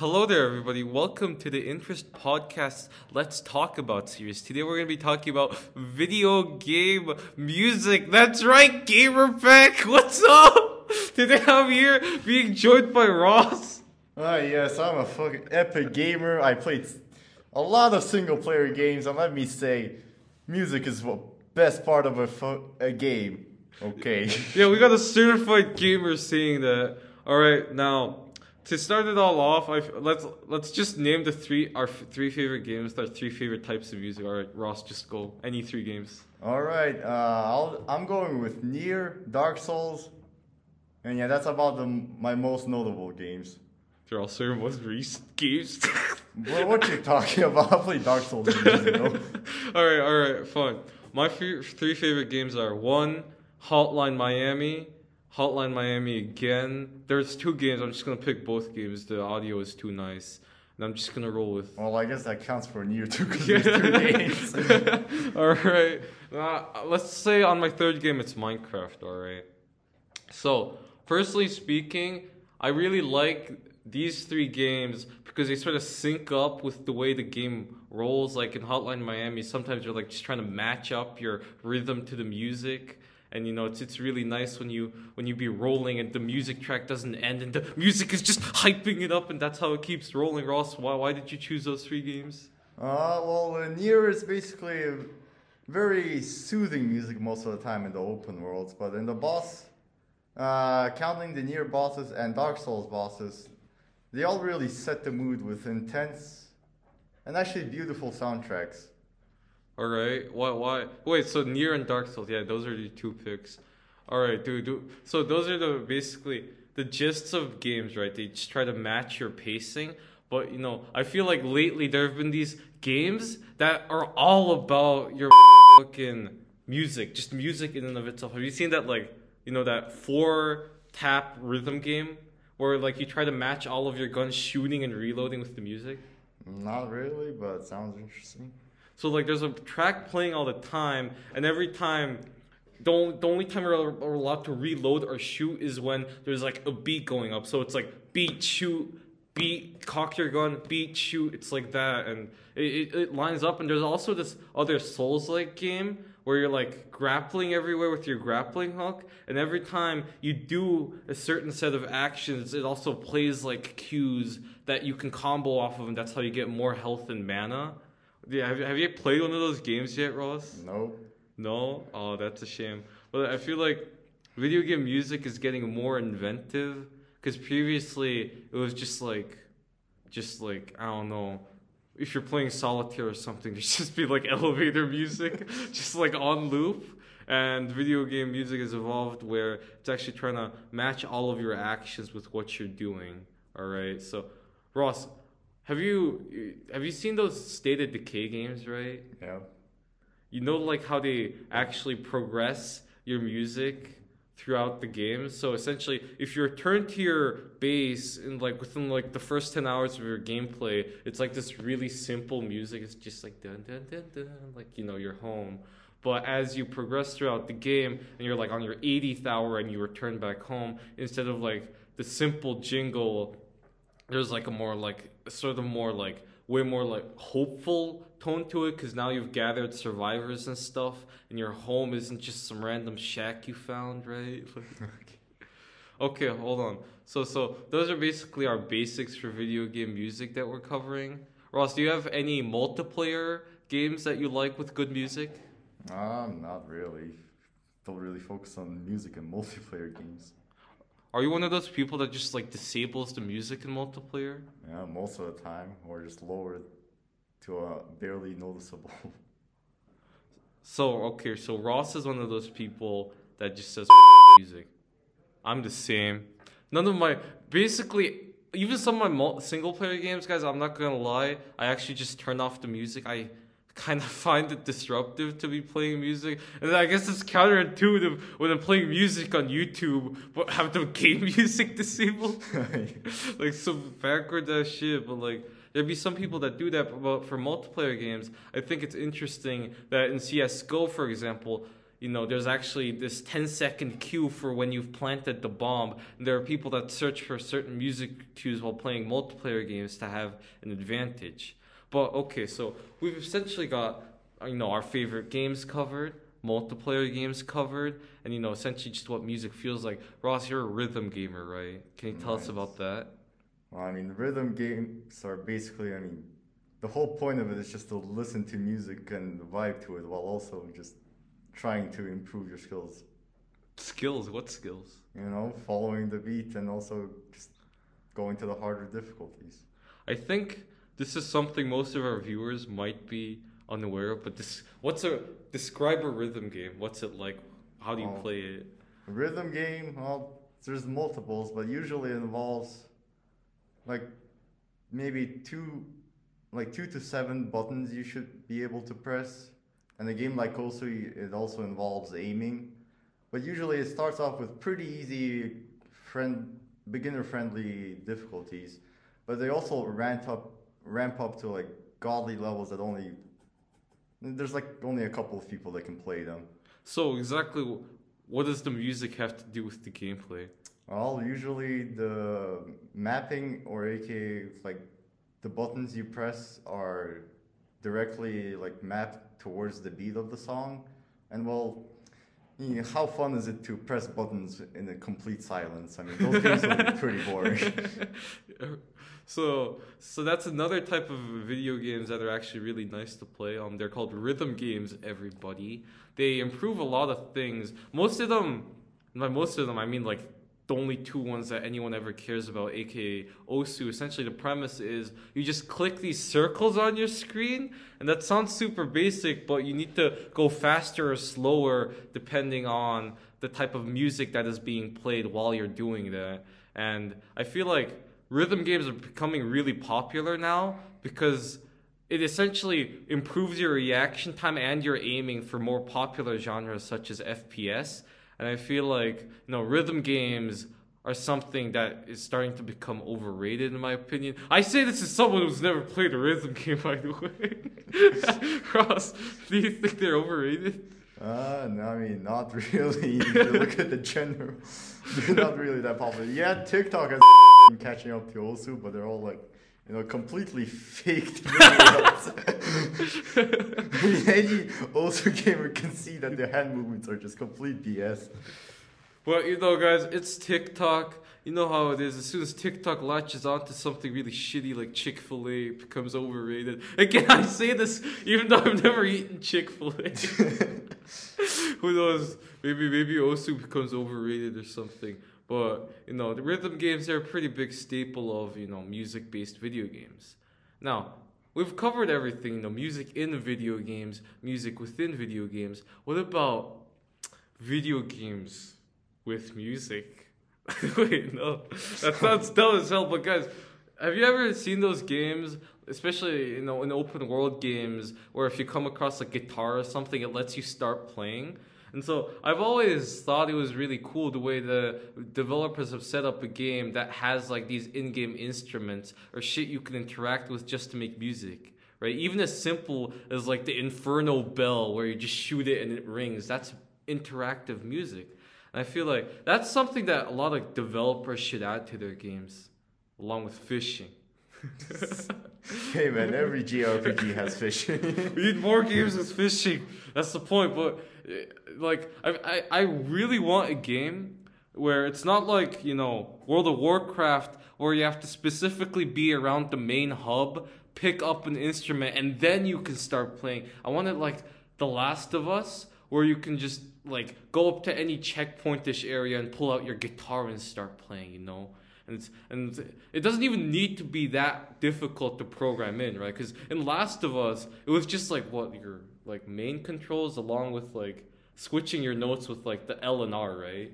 Hello there, everybody. Welcome to the Interest Podcast Let's Talk About series. Today we're going to be talking about video game music. That's right, Gamer Pack. What's up? Today I'm here being joined by Ross. Ah, yes, I'm a fucking epic gamer. I played a lot of single player games, and let me say, music is the best part of a, fu- a game. Okay. Yeah, we got a certified gamer saying that. All right, now to start it all off, I let's let's just name the three our f- three favorite games, our three favorite types of music. All right, Ross, just go any three games. All right, uh, I'll, I'm going with Nier, Dark Souls, and yeah, that's about the, my most notable games. They're all certain most recent games. What, what you talking about? I play Dark Souls all right, all right, fine. My f- three favorite games are one, Hotline Miami, Hotline Miami again. There's two games. I'm just gonna pick both games. The audio is too nice, and I'm just gonna roll with. Well, I guess that counts for Nier too, because there's two games. all right. Uh, let's say on my third game it's Minecraft. All right. So, firstly speaking, I really like these three games because they sort of sync up with the way the game rolls. Like in Hotline Miami, sometimes you're like just trying to match up your rhythm to the music. And you know it's it's really nice when you when you be rolling and the music track doesn't end and the music is just hyping it up and that's how it keeps rolling. Ross, why why did you choose those three games? Uh, well, Nier is basically very soothing music most of the time in the open worlds, but in the boss, uh, counting the Nier bosses and Dark Souls bosses, they all really set the mood with intense and actually beautiful soundtracks. All right. Why? Why? Wait. So Nier and Dark Souls. Yeah, those are the two picks. All right, dude. So those are the basically the gists of games, right? They just try to match your pacing. But you know, I feel like lately there have been these games that are all about your fucking music, just music in and of itself. Have you seen that? Like, you know, that four tap rhythm game where like you try to match all of your guns shooting and reloading with the music. Not really, but sounds interesting. So like there's a track playing all the time, and every time, the only, time you're are allowed to reload or shoot is when there's like a beat going up. So it's like beat, shoot, beat, cock your gun, beat, shoot. It's like that, and it, it, lines up. And there's also this other Souls-like game where you're like grappling everywhere with your grappling hook, and every time you do a certain set of actions, it also plays like cues that you can combo off of, and that's how you get more health and mana. Yeah, have, have you played one of those games yet, Ross? No. No? Oh, that's a shame. But I feel like video game music is getting more inventive because previously it was just like, just like, I don't know. If you're playing solitaire or something, there'd just be like elevator music, just like on loop. And video game music has evolved where it's actually trying to match all of your actions with what you're doing. All right. So, Ross, have you have you seen those State of Decay games? Right. Yeah. You know, like how they actually progress your music throughout the game. So essentially, if you return to your base in like within like the first ten hours of your gameplay, it's like this really simple music. It's just like dun dun dun dun, like you know you're home. But as you progress throughout the game and you're like on your 80th hour and you return back home, instead of like the simple jingle, there's like a more like sort of more like way more like hopeful tone to it because now you've gathered survivors and stuff and your home isn't just some random shack you found right okay hold on so so those are basically our basics for video game music that we're covering ross do you have any multiplayer games that you like with good music Um, not really. Don't really focus on music and multiplayer games. Are you one of those people that just like disables the music in multiplayer Yeah, most of the time, or just lower it to a barely noticeable. So okay, so Ross is one of those people that just says music. I'm the same. None of my basically even some of my single player games, guys. I'm not gonna lie. I actually just turn off the music. I kind of find it disruptive to be playing music, and I guess it's counterintuitive when I'm playing music on YouTube, but have the game music disabled. like some backward ass shit, but like there'd be some people that do that. But for multiplayer games, I think it's interesting that in CS:GO, for example, you know, there's actually this 10 second cue for when you've planted the bomb. And there are people that search for certain music cues while playing multiplayer games to have an advantage. But okay, so we've essentially got, you know, our favorite games covered, multiplayer games covered, and, you know, essentially just what music feels like. Ross, you're a rhythm gamer, right? Can you tell us about that? Well, I mean, rhythm games are basically, I mean, the whole point of it is just to listen to music and vibe to it while also just trying to improve your skills. Skills, what skills? You know, following the beat and also just going to the harder difficulties. I think this is something most of our viewers might be unaware of, but this what's a describe a rhythm game? What's it like? How do you Oh. play it? Rhythm game, well, there's multiples, but usually it involves like maybe two, like two to seven buttons you should be able to press. And a game like Osu, it also involves aiming, but usually it starts off with pretty easy, friend, beginner-friendly difficulties. But they also ramp up, ramp up to like godly levels that only there's like only a couple of people that can play them. So exactly, what does the music have to do with the gameplay? Well, usually the mapping or aka like the buttons you press are directly like mapped towards the beat of the song. And well, you know, how fun is it to press buttons in a complete silence? I mean, those games be pretty boring. so, so that's another type of video games that are actually really nice to play. Um, they're called rhythm games. Everybody, they improve a lot of things. Most of them, by most of them, I mean like the only two ones that anyone ever cares about, aka Osu. Essentially, the premise is you just click these circles on your screen, and that sounds super basic, but you need to go faster or slower depending on the type of music that is being played while you're doing that. And I feel like rhythm games are becoming really popular now because it essentially improves your reaction time and your aiming for more popular genres such as FPS. And I feel like, you know, rhythm games are something that is starting to become overrated in my opinion. I say this as someone who's never played a rhythm game by the way. Ross, do you think they're overrated? Uh, no, I mean, not really. look at the general, they're not really that popular. Yeah, TikTok has been catching up to Osu, but they're all like, you know, completely faked videos. Any Osu gamer can see that their hand movements are just complete BS. Well, you know, guys, it's TikTok. You know how it is. As soon as TikTok latches onto something really shitty like Chick Fil A, it becomes overrated. Again, I say this even though I've never eaten Chick Fil A. Who knows? Maybe maybe Osu becomes overrated or something. But you know, the rhythm games are a pretty big staple of you know music-based video games. Now, we've covered everything. You know, music in video games, music within video games. What about video games with music? Wait, no, that sounds dumb as hell. But guys, have you ever seen those games, especially you know in open world games, where if you come across a guitar or something, it lets you start playing? And so I've always thought it was really cool the way the developers have set up a game that has like these in-game instruments or shit you can interact with just to make music. Right? Even as simple as like the Inferno bell where you just shoot it and it rings. That's interactive music. And I feel like that's something that a lot of developers should add to their games, along with fishing. Hey man, every JRPG has fishing. we need more games with fishing. That's the point. But eh, like, I, I I really want a game where it's not like you know World of Warcraft where you have to specifically be around the main hub, pick up an instrument, and then you can start playing. I want it like The Last of Us where you can just like go up to any checkpointish area and pull out your guitar and start playing. You know. And, it's, and it doesn't even need to be that difficult to program in, right? Because in Last of Us, it was just like what your like main controls along with like switching your notes with like the L and R, right?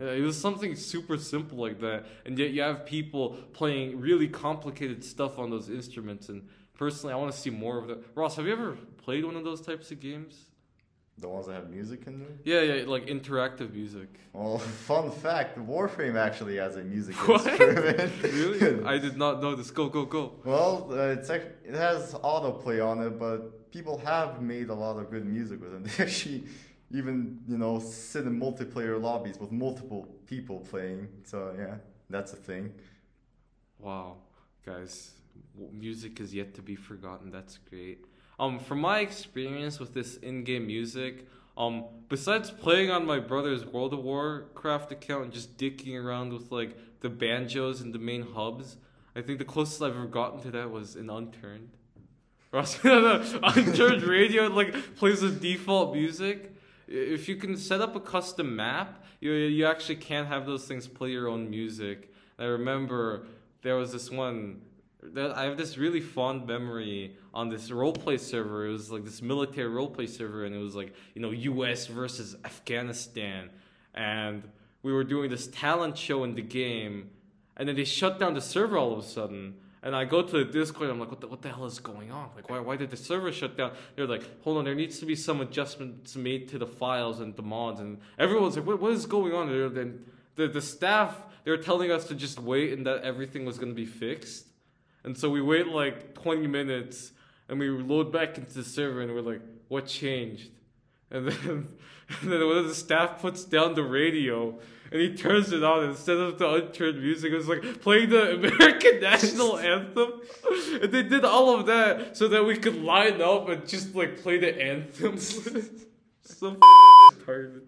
Yeah, It was something super simple like that, and yet you have people playing really complicated stuff on those instruments. And personally, I want to see more of that. Ross, have you ever played one of those types of games? The ones that have music in them. Yeah, yeah, like interactive music. Well, fun fact: Warframe actually has a music What? instrument. really? I did not know this. Go, go, go. Well, uh, it's it has autoplay on it, but people have made a lot of good music with it. They actually even you know sit in multiplayer lobbies with multiple people playing. So yeah, that's a thing. Wow, guys, music is yet to be forgotten. That's great. Um, from my experience with this in-game music, um, besides playing on my brother's World of Warcraft account and just dicking around with like the banjos and the main hubs, I think the closest I've ever gotten to that was in Unturned. Unturned radio like plays the default music. If you can set up a custom map, you you actually can have those things play your own music. I remember there was this one that I have this really fond memory on this roleplay server. It was like this military roleplay server, and it was like you know U.S. versus Afghanistan, and we were doing this talent show in the game, and then they shut down the server all of a sudden. And I go to the Discord. I'm like, what the, what the hell is going on? Like, why, why did the server shut down? They're like, hold on, there needs to be some adjustments made to the files and the mods. And everyone's like, what, what is going on? And the, the staff, they were telling us to just wait and that everything was going to be fixed. And so we wait like 20 minutes and we load back into the server and we're like, what changed? And then, and then one of the staff puts down the radio and he turns it on instead of the unturned music, it was like playing the American national anthem. And they did all of that so that we could line up and just like play the anthem. so retarded.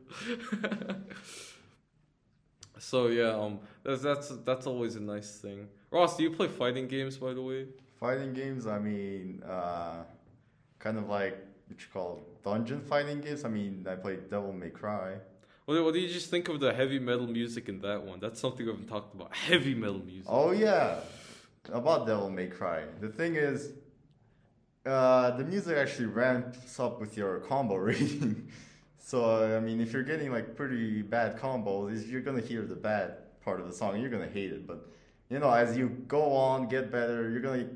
So yeah, um, that's that's that's always a nice thing. Ross, do you play fighting games by the way? Fighting games, I mean, uh, kind of like what you call dungeon fighting games. I mean, I played Devil May Cry. What, what do you just think of the heavy metal music in that one? That's something we haven't talked about. Heavy metal music. Oh yeah, about Devil May Cry. The thing is, uh, the music actually ramps up with your combo rating. so I mean, if you're getting like pretty bad combos, you're gonna hear the bad part of the song. You're gonna hate it, but you know, as you go on, get better, you're gonna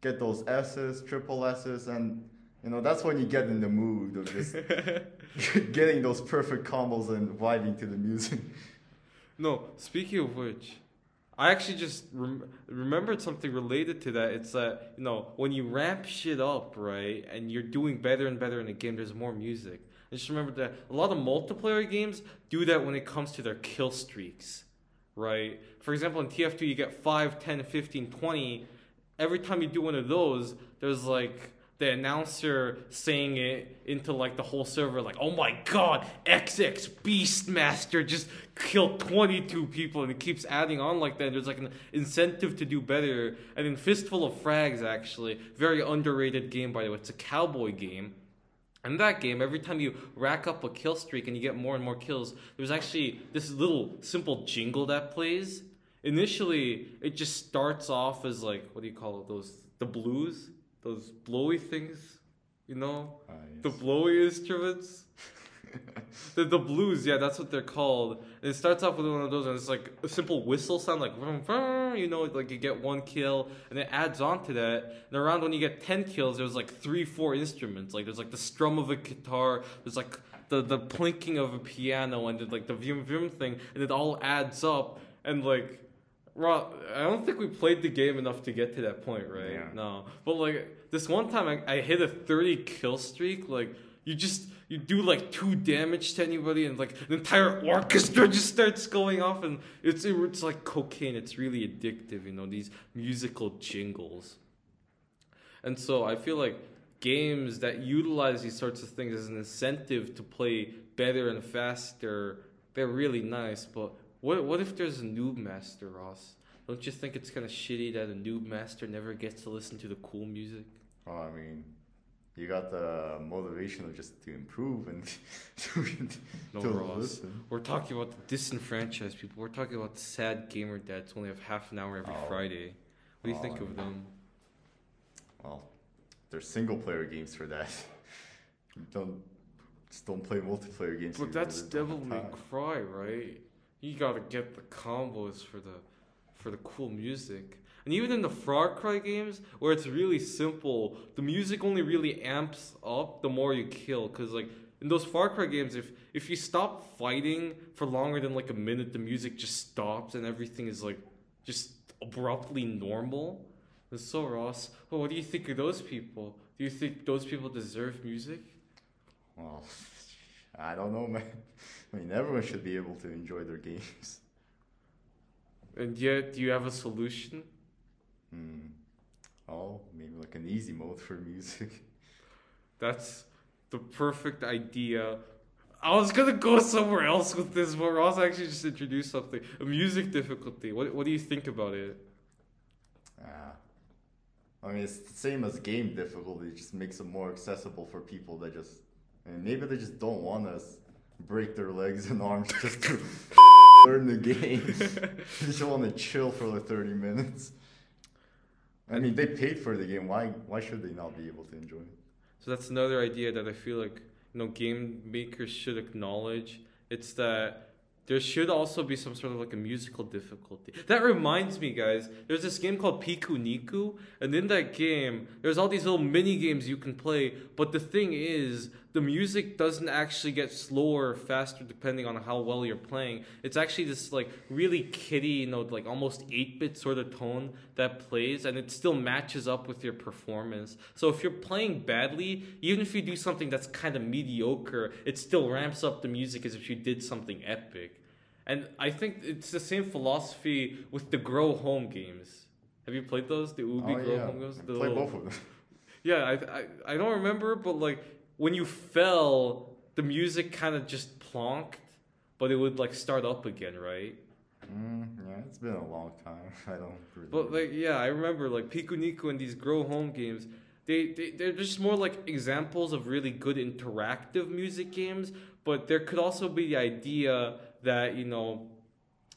get those S's, triple S's, and you know that's when you get in the mood of just getting those perfect combos and vibing to the music. No, speaking of which, I actually just rem- remembered something related to that. It's that you know when you ramp shit up, right, and you're doing better and better in the game, there's more music. I just remember that a lot of multiplayer games do that when it comes to their kill streaks, right? For example, in TF2, you get 5, 10, 15, 20. Every time you do one of those, there's like the announcer saying it into like the whole server, like, "Oh my God, XX Beastmaster just killed 22 people," and it keeps adding on like that. There's like an incentive to do better. And in Fistful of Frags, actually, very underrated game by the way. It's a cowboy game. In that game, every time you rack up a kill streak and you get more and more kills, there's actually this little simple jingle that plays. Initially, it just starts off as like what do you call it? Those the blues, those blowy things, you know, ah, the yes. blowy instruments. the, the blues, yeah, that's what they're called. And it starts off with one of those, and it's like a simple whistle sound, like vroom, vroom, you know, like you get one kill, and it adds on to that. And around when you get ten kills, there's like three, four instruments. Like there's like the strum of a guitar, there's like the the plinking of a piano, and then, like the vroom vroom thing, and it all adds up. And like, Ro- I don't think we played the game enough to get to that point, right? Yeah. No, but like this one time, I, I hit a thirty kill streak. Like you just you do like two damage to anybody, and like an entire orchestra just starts going off, and it's it's like cocaine. It's really addictive, you know. These musical jingles, and so I feel like games that utilize these sorts of things as an incentive to play better and faster, they're really nice. But what what if there's a noob master, Ross? Don't you think it's kind of shitty that a noob master never gets to listen to the cool music? Oh, I mean, you got the motivation of just to improve and to, No, to Ross. listen. We're talking about the disenfranchised people. We're talking about the sad gamer dads who only have half an hour every Oh. Friday. What do you Oh, think of them? Well, there's single player games for that. don't just don't play multiplayer games. But that's Devil May. Cry, right? You gotta get the combos for the for the cool music. And even in the Far Cry games, where it's really simple, the music only really amps up the more you kill. Cause like in those Far Cry games, if if you stop fighting for longer than like a minute, the music just stops and everything is like just abruptly normal. And so Ross, well, what do you think of those people? Do you think those people deserve music? Well, I don't know, man. I mean, everyone should be able to enjoy their games. And yet, do you have a solution? Hmm. Oh, maybe like an easy mode for music. That's the perfect idea. I was gonna go somewhere else with this, but Ross actually just introduced something. A music difficulty. What What do you think about it? Ah. I mean, it's the same as game difficulty. It just makes it more accessible for people that just, I mean, maybe they just don't want to break their legs and arms just to learn the game. they just want to chill for like 30 minutes. I mean, they paid for the game. Why? Why should they not be able to enjoy it? So that's another idea that I feel like you know game makers should acknowledge. It's that there should also be some sort of like a musical difficulty. That reminds me, guys. There's this game called Pikuniku, and in that game, there's all these little mini games you can play. But the thing is, the music doesn't actually get slower or faster depending on how well you're playing. It's actually this like really kitty, you know, like almost 8-bit sort of tone that plays and it still matches up with your performance. So if you're playing badly, even if you do something that's kind of mediocre, it still ramps up the music as if you did something epic. And I think it's the same philosophy with the Grow Home games. Have you played those? The Ubi oh, Grow yeah. Home games? I The play little- both of them. yeah, I, I I don't remember, but like when you fell, the music kind of just plonked, but it would like start up again, right? Mm, yeah, it's been a long time. I don't. Really But like yeah, I remember like Pikuniku and these Grow Home games. They, they they're just more like examples of really good interactive music games. But there could also be the idea that you know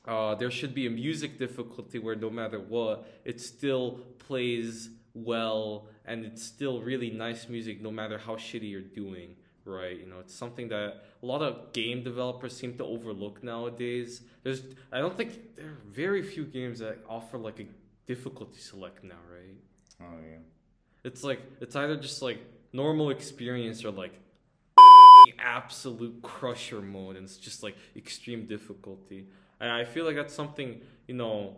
uh, there should be a music difficulty where no matter what, it still plays well and it's still really nice music no matter how shitty you're doing. Right, you know, it's something that a lot of game developers seem to overlook nowadays. There's, I don't think there are very few games that offer like a difficulty select now, right? Oh yeah. It's like it's either just like normal experience or like absolute crusher mode, and it's just like extreme difficulty. And I feel like that's something you know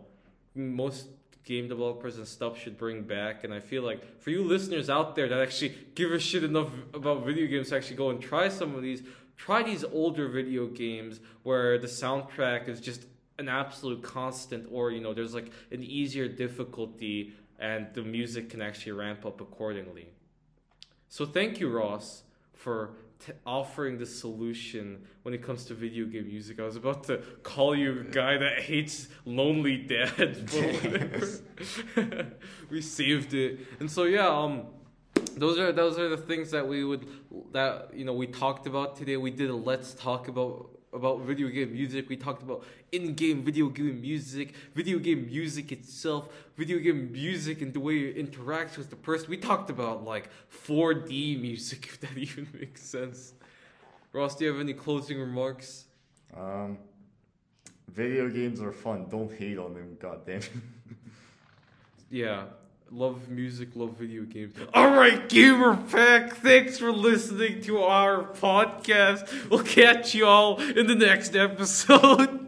most game developers and stuff should bring back. And I feel like for you listeners out there that actually give a shit enough about video games to actually go and try some of these, try these older video games where the soundtrack is just an absolute constant, or you know there's like an easier difficulty and the music can actually ramp up accordingly. So thank you, Ross, for t- offering the solution when it comes to video game music. I was about to call you a guy that hates Lonely Dad, but we saved it, and so yeah, um. Those are those are the things that we would that you know we talked about today. We did a let's talk about about video game music. We talked about in-game video game music, video game music itself, video game music and the way it interacts with the person. We talked about like 4D music, if that even makes sense. Ross, do you have any closing remarks? Um, video games are fun. Don't hate on them. God damn it. Yeah. Love music, love video games. Alright, Gamer Pack, thanks for listening to our podcast. We'll catch you all in the next episode.